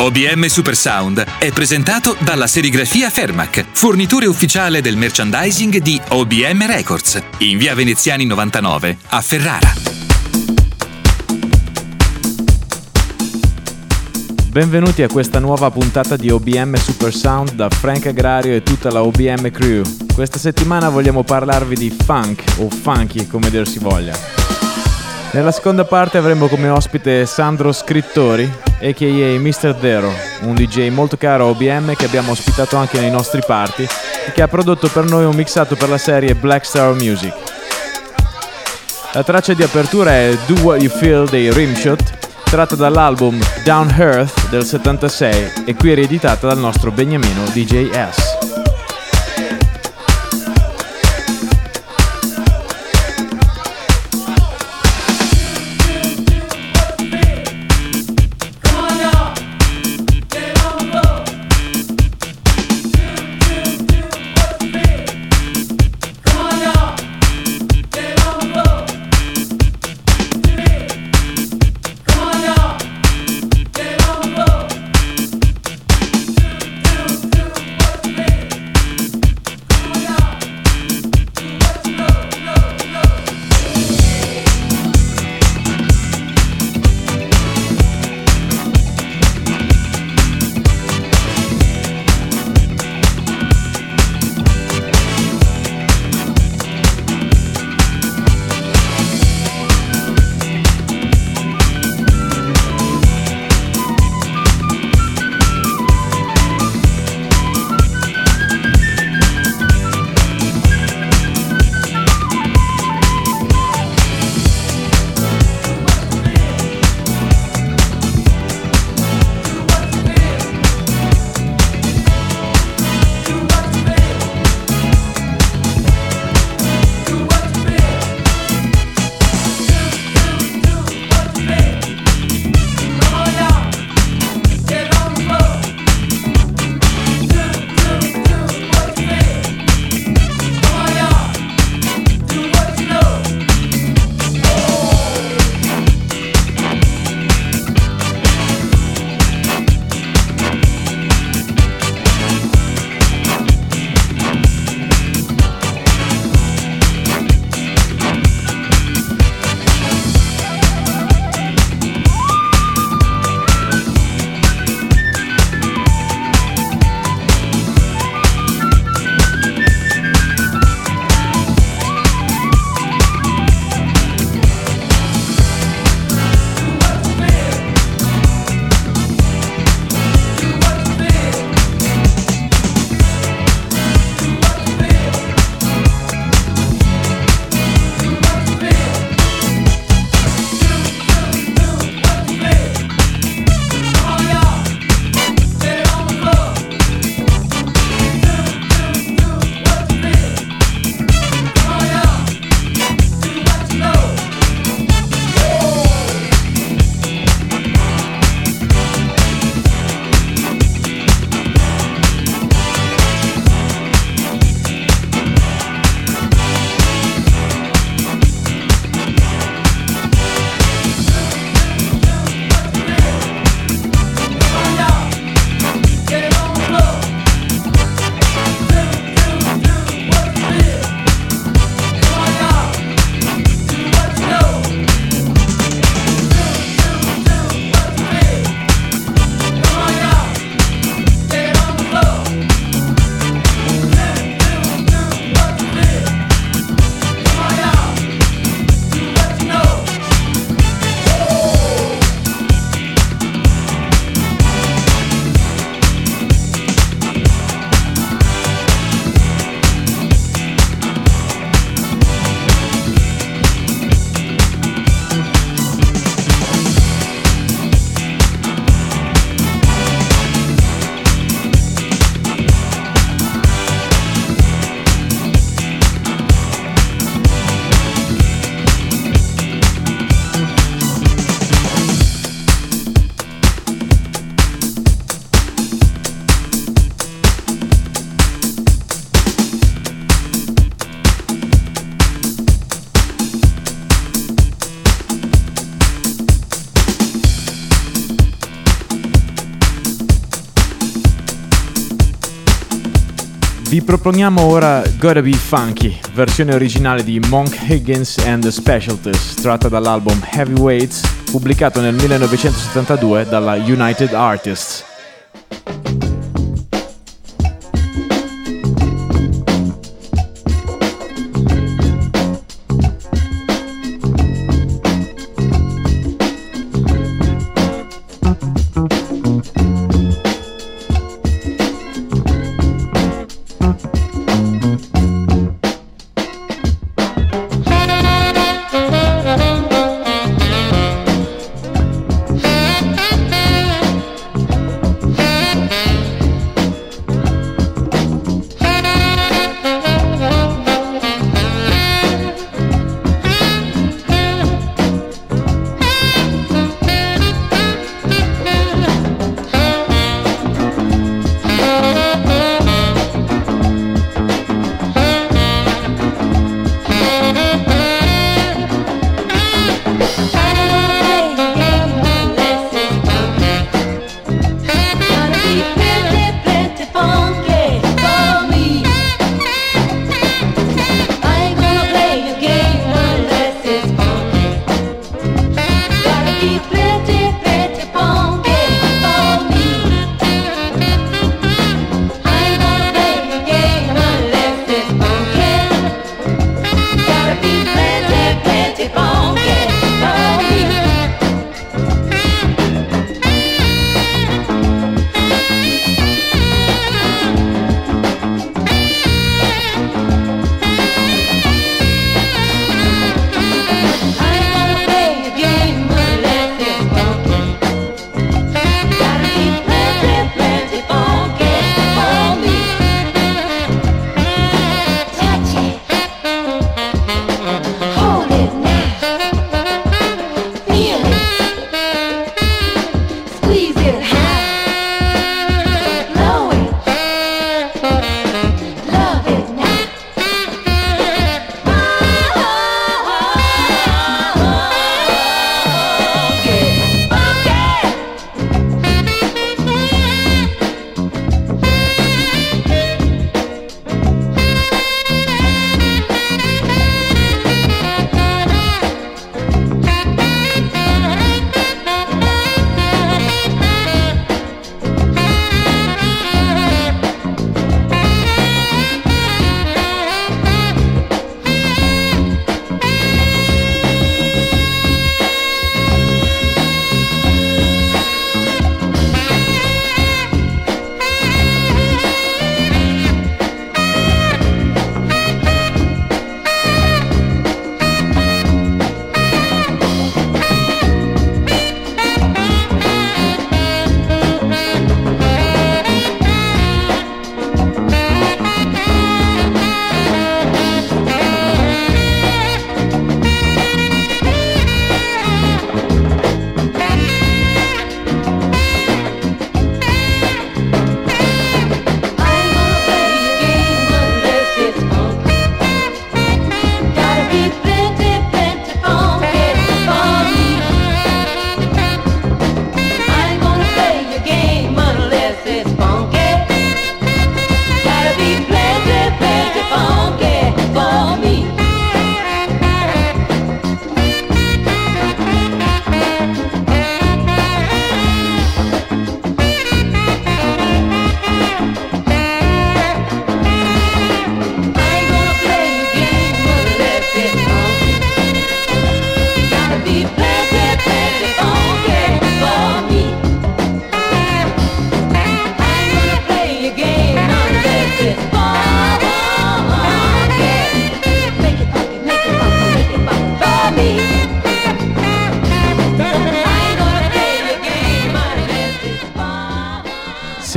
OBM Super Sound è presentato dalla serigrafia Fermac, fornitore ufficiale del merchandising di OBM Records, in via Veneziani 99 a Ferrara. Benvenuti a questa nuova puntata di OBM Super Sound da Frank Agrario e tutta la OBM crew. Questa settimana vogliamo parlarvi di funk o funky come dir si voglia. Nella seconda parte avremo come ospite Sandro Scrittori, a.k.a. Mr. Zero, un DJ molto caro a OBM che abbiamo ospitato anche nei nostri party e che ha prodotto per noi un mixato per la serie Black Star Music. La traccia di apertura è Do What You Feel dei Rimshot, tratta dall'album Down Earth del 76 e qui rieditata dal nostro beniamino DJ S. Vi proponiamo ora Gotta Be Funky, versione originale di Monk Higgins and the Specialties, tratta dall'album Heavyweights, pubblicato nel 1972 dalla United Artists.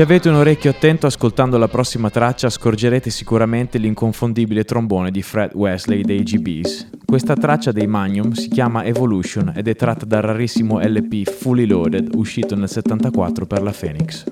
Se avete un orecchio attento ascoltando la prossima traccia scorgerete sicuramente l'inconfondibile trombone di Fred Wesley dei GBs. Questa traccia dei Magnum si chiama Evolution ed è tratta dal rarissimo LP Fully Loaded uscito nel 74 per la Phoenix.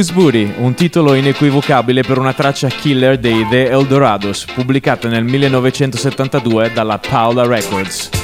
Loose Booty, un titolo inequivocabile per una traccia killer dei The Eldorados, pubblicata nel 1972 dalla Paula Records.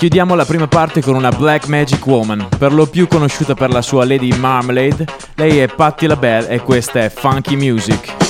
Chiudiamo la prima parte con una Black Magic Woman, per lo più conosciuta per la sua Lady Marmalade. Lei è Patti LaBelle e questa è Funky Music.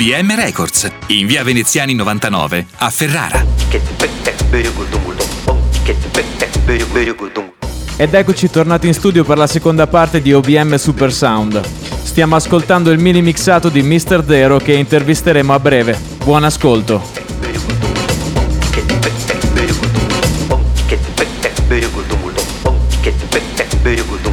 BM Records, in via Veneziani 99, a Ferrara. Ed eccoci tornati in studio per la seconda parte di OBM Super Sound. Stiamo ascoltando il mini mixato di Mr. Dero che intervisteremo a breve. Buon ascolto. Very.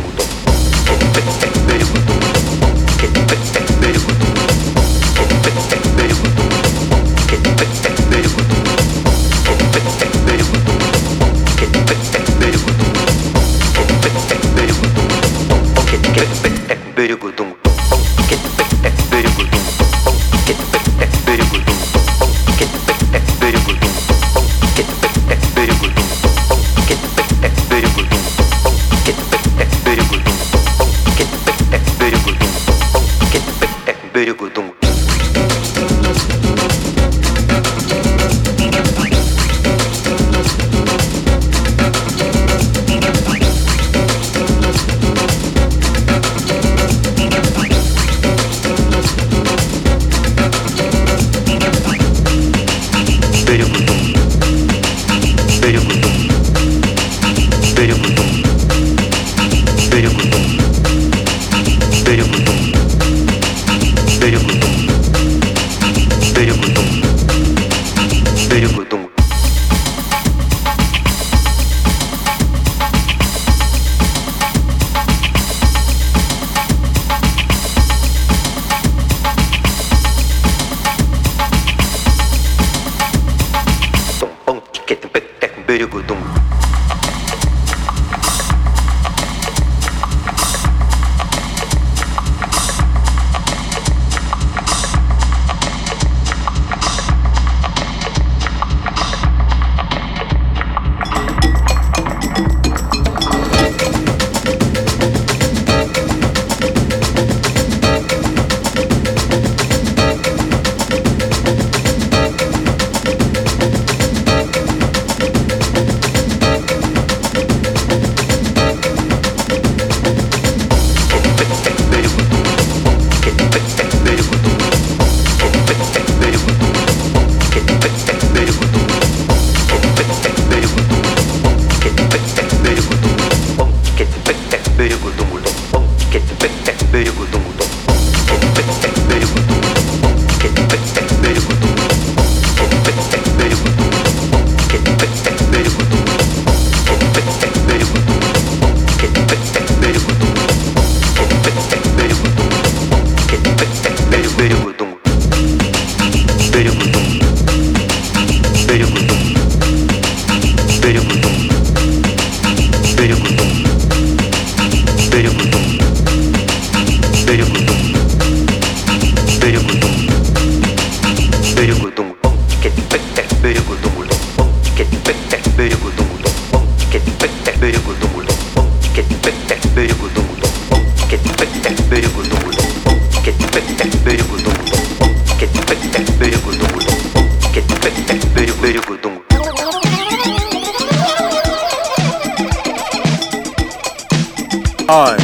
Hi,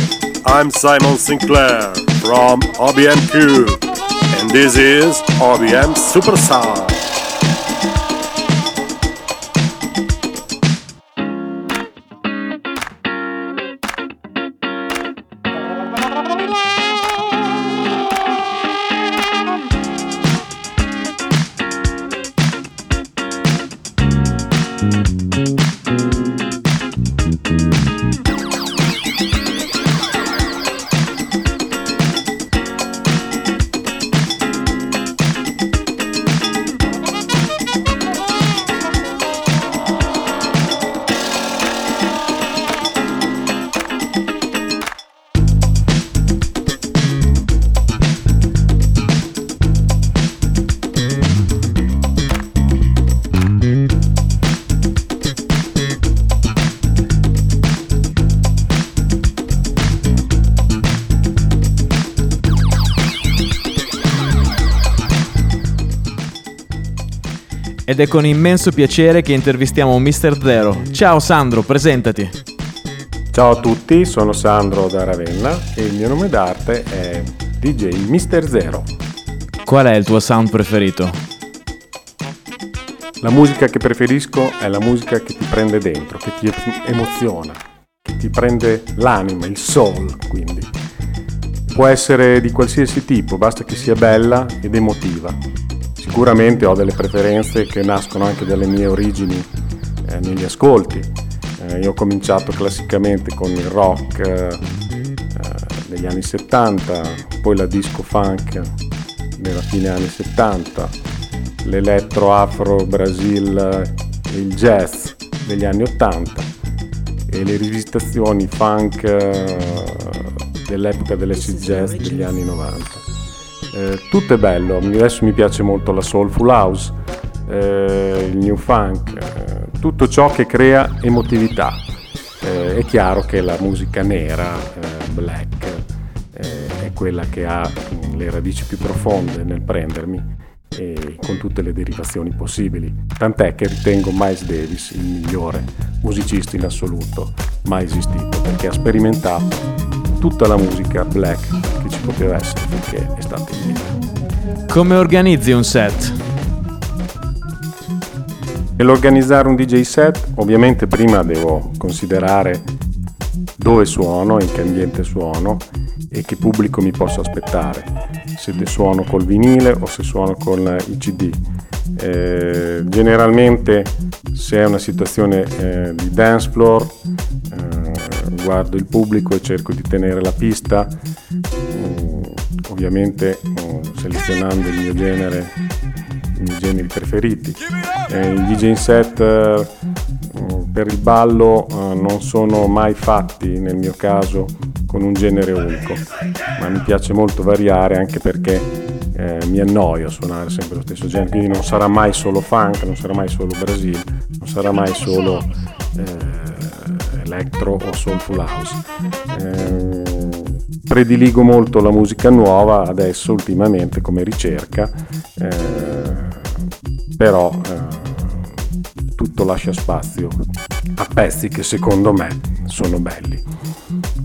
I'm Simon Sinclair from RBM and this is RBM Superstar. Ed è con immenso piacere che intervistiamo Mr. Zero. Ciao Sandro, presentati. Ciao a tutti, sono Sandro da Ravenna e il mio nome d'arte è DJ Mr. Zero. Qual è il tuo sound preferito? La musica che preferisco è la musica che ti prende dentro, che ti emoziona, che ti prende l'anima, il soul, quindi. Può essere di qualsiasi tipo, basta che sia bella ed emotiva. Sicuramente ho delle preferenze che nascono anche dalle mie origini eh, negli ascolti. Eh, io ho cominciato classicamente con il rock eh, degli anni 70, poi la disco funk nella fine anni 70, l'elettro afro Brasil e il jazz degli anni 80 e le rivisitazioni funk eh, dell'epoca dell'acid jazz degli anni 90 eh, tutto è bello, adesso mi piace molto la soulful house, eh, il new funk, eh, tutto ciò che crea emotività. Eh, è chiaro che la musica nera, eh, black, è quella che ha mm, le radici più profonde nel prendermi e con tutte le derivazioni possibili. Tant'è che ritengo Miles Davis il migliore musicista in assoluto mai esistito perché ha sperimentato tutta la musica black che ci poteva essere finché è stata in. Come organizzi un set? Nell'organizzare un DJ set ovviamente prima devo considerare dove suono, in che ambiente suono e che pubblico mi posso aspettare, se suono col vinile o se suono con i CD. Eh, generalmente se è una situazione eh, di dance floor eh, guardo il pubblico e cerco di tenere la pista, mm, ovviamente mm, selezionando il mio genere, i miei generi preferiti. I DJ set mm, per il ballo eh, non sono mai fatti nel mio caso con un genere unico, ma mi piace molto variare anche perché eh, mi annoio suonare sempre lo stesso genere, quindi non sarà mai solo funk, non sarà mai solo Brasil, non sarà mai solo eh, electro o soulful house. Eh, prediligo molto la musica nuova adesso ultimamente come ricerca, eh, però eh, tutto lascia spazio a pezzi che secondo me sono belli.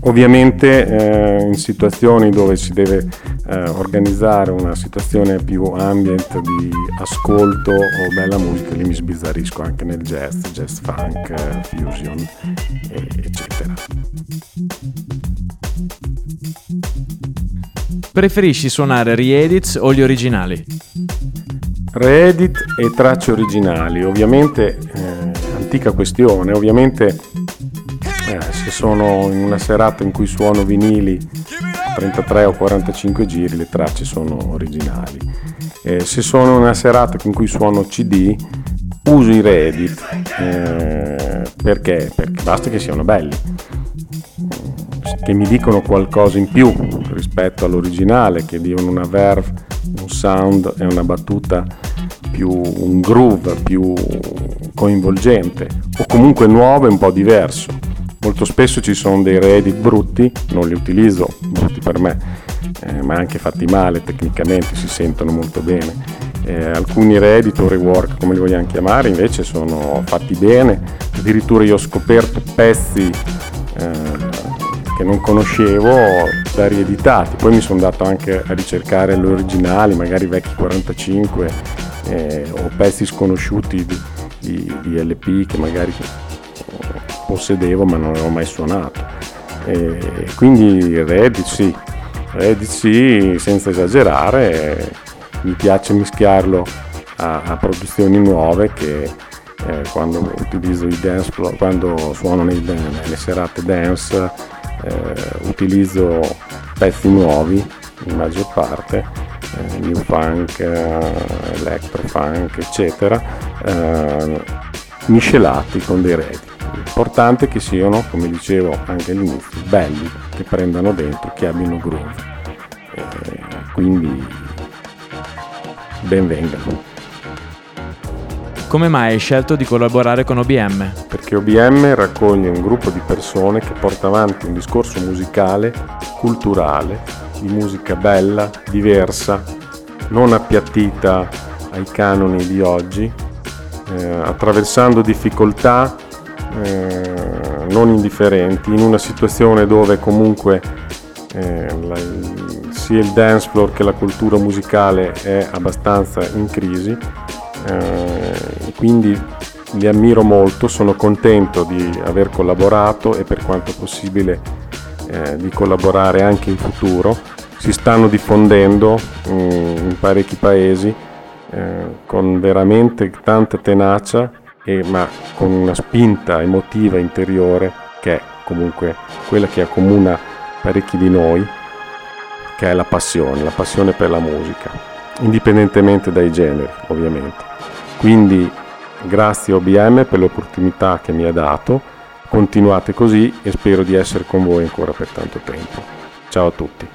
Ovviamente eh, in situazioni dove si deve eh, organizzare una situazione più ambient di ascolto o bella musica, lì mi sbizzarrisco anche nel jazz, jazz funk, fusion, eccetera. Preferisci suonare re-edits o gli originali? Re-edit e tracce originali, ovviamente eh, antica questione, ovviamente eh, se sono in una serata in cui suono vinili 33 o 45 giri le tracce sono originali. Eh, se sono una serata in cui suono CD uso i Reddit eh, perché? perché basta che siano belli che mi dicono qualcosa in più rispetto all'originale che diano una verve un sound e una battuta più un groove più coinvolgente o comunque nuovo e un po' diverso Molto spesso ci sono dei reddit brutti, non li utilizzo, brutti per me, eh, ma anche fatti male tecnicamente, si sentono molto bene. Eh, alcuni reddit o rework, come li vogliamo chiamare, invece sono fatti bene. Addirittura io ho scoperto pezzi eh, che non conoscevo da rieditati. Poi mi sono andato anche a ricercare gli originali, magari vecchi 45 eh, o pezzi sconosciuti di, di, di, LP che magari possedevo ma non avevo mai suonato. E quindi Reddit sì, Reddit sì, senza esagerare, mi piace mischiarlo a, a produzioni nuove che eh, quando utilizzo i dance quando suono nei, nelle serate dance eh, utilizzo pezzi nuovi in maggior parte eh, new funk electro funk eccetera eh, miscelati con dei redditi l'importante è che siano come dicevo anche all'inizio belli che prendano dentro che abbiano groove eh, quindi benvengano come mai hai scelto di collaborare con OBM? Perché OBM raccoglie un gruppo di persone che porta avanti un discorso musicale, culturale, di musica bella, diversa, non appiattita ai canoni di oggi, eh, attraversando difficoltà eh, non indifferenti, in una situazione dove comunque eh, la, sia il dance floor che la cultura musicale è abbastanza in crisi eh, quindi li ammiro molto, sono contento di aver collaborato e per quanto possibile eh, di collaborare anche in futuro. Si stanno diffondendo mm, in parecchi paesi eh, con veramente tanta tenacia, e, ma con una spinta emotiva interiore che è comunque quella che accomuna parecchi di noi, che è la passione, la passione per la musica, indipendentemente dai generi ovviamente. Quindi grazie OBM per l'opportunità che mi ha dato, continuate così e spero di essere con voi ancora per tanto tempo. Ciao a tutti.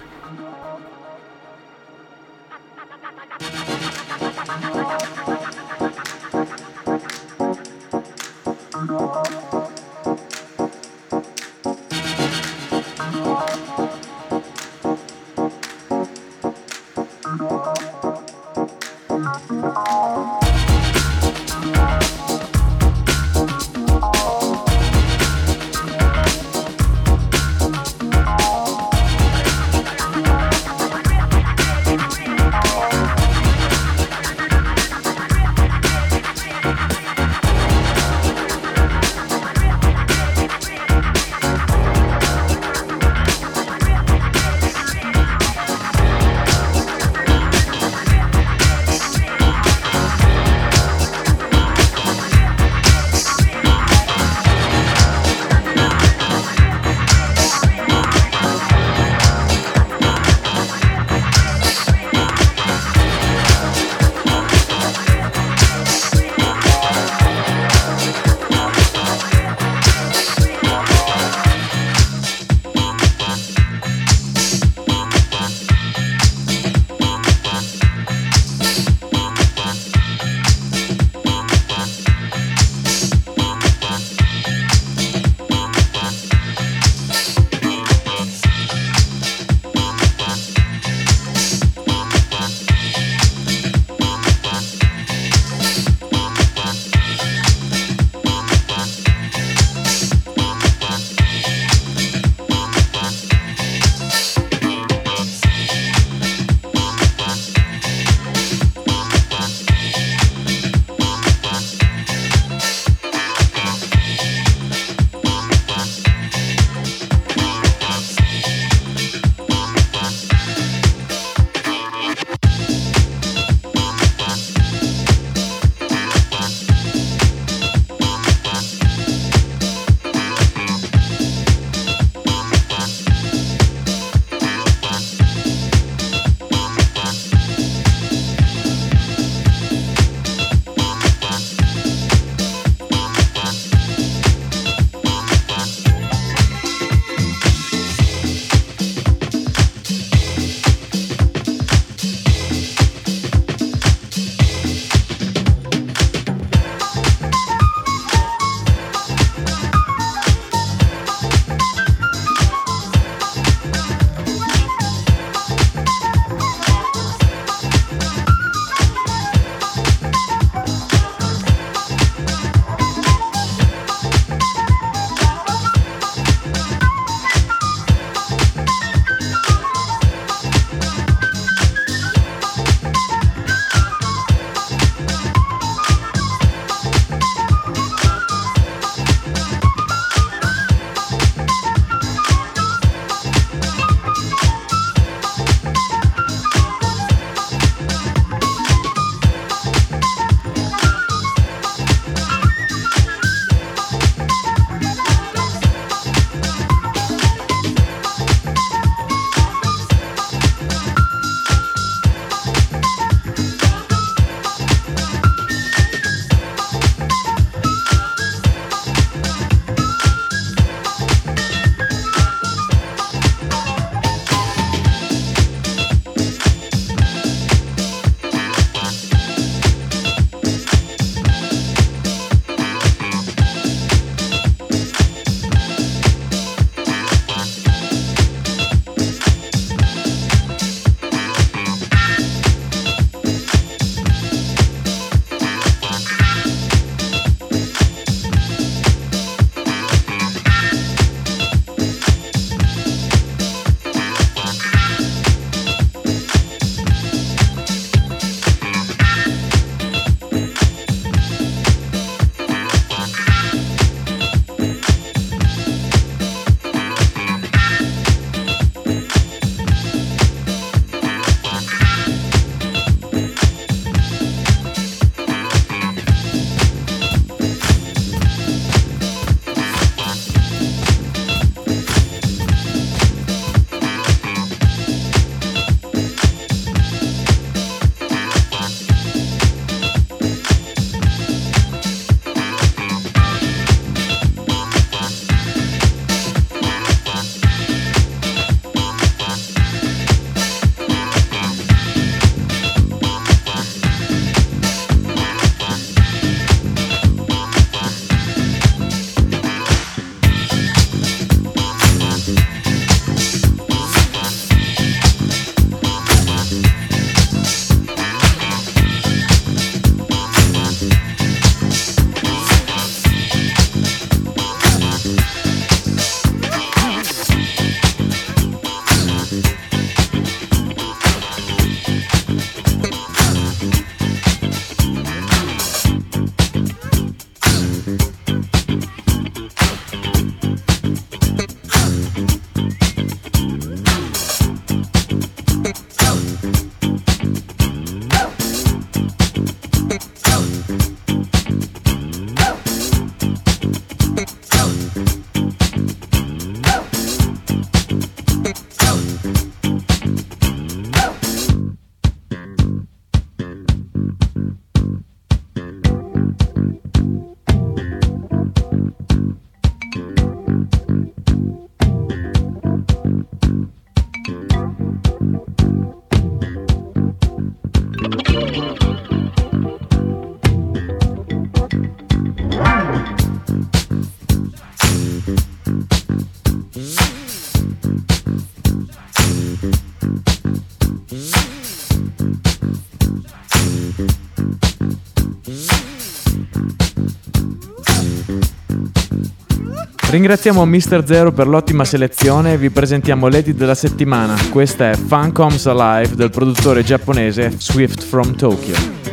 Ringraziamo Mr. Zero per l'ottima selezione e vi presentiamo l'edit della settimana. Questa è Fun Comes Alive del produttore giapponese Swift from Tokyo.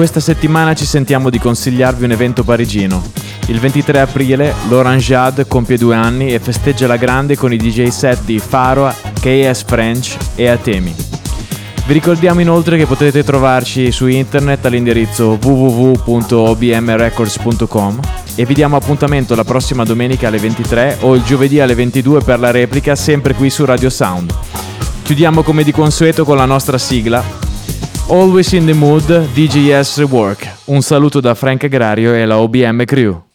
Questa settimana ci sentiamo di consigliarvi un evento parigino. Il 23 aprile l'Orangeade compie due anni e festeggia la grande con i DJ set di Faroa, KS French e Atemi. Vi ricordiamo inoltre che potete trovarci su internet all'indirizzo www.obmrecords.com e vi diamo appuntamento la prossima domenica alle 23 o il giovedì alle 22 per la replica sempre qui su Radio Sound. Chiudiamo come di consueto con la nostra sigla. Always in the mood, DJS Rework. Un saluto da Frank Agrario e la OBM Crew.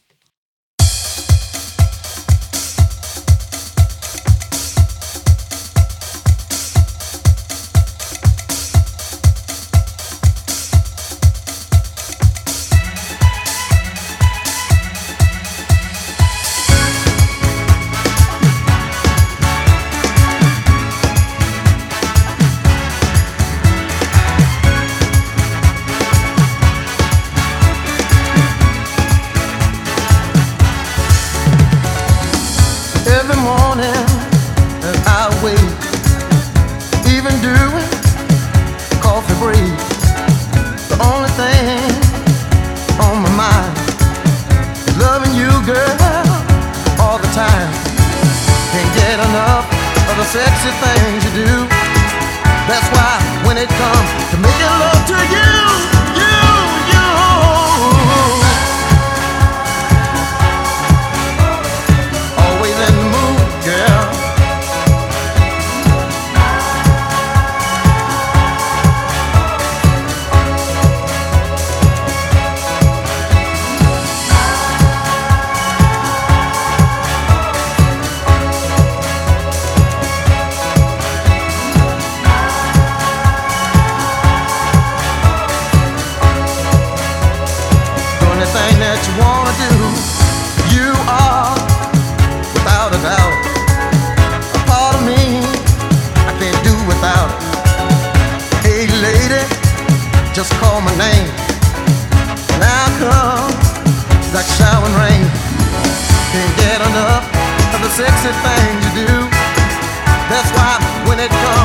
just call my name. And I come like showering rain. Can't get enough of the sexy things you do. That's why when it comes.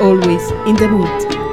always in the mood.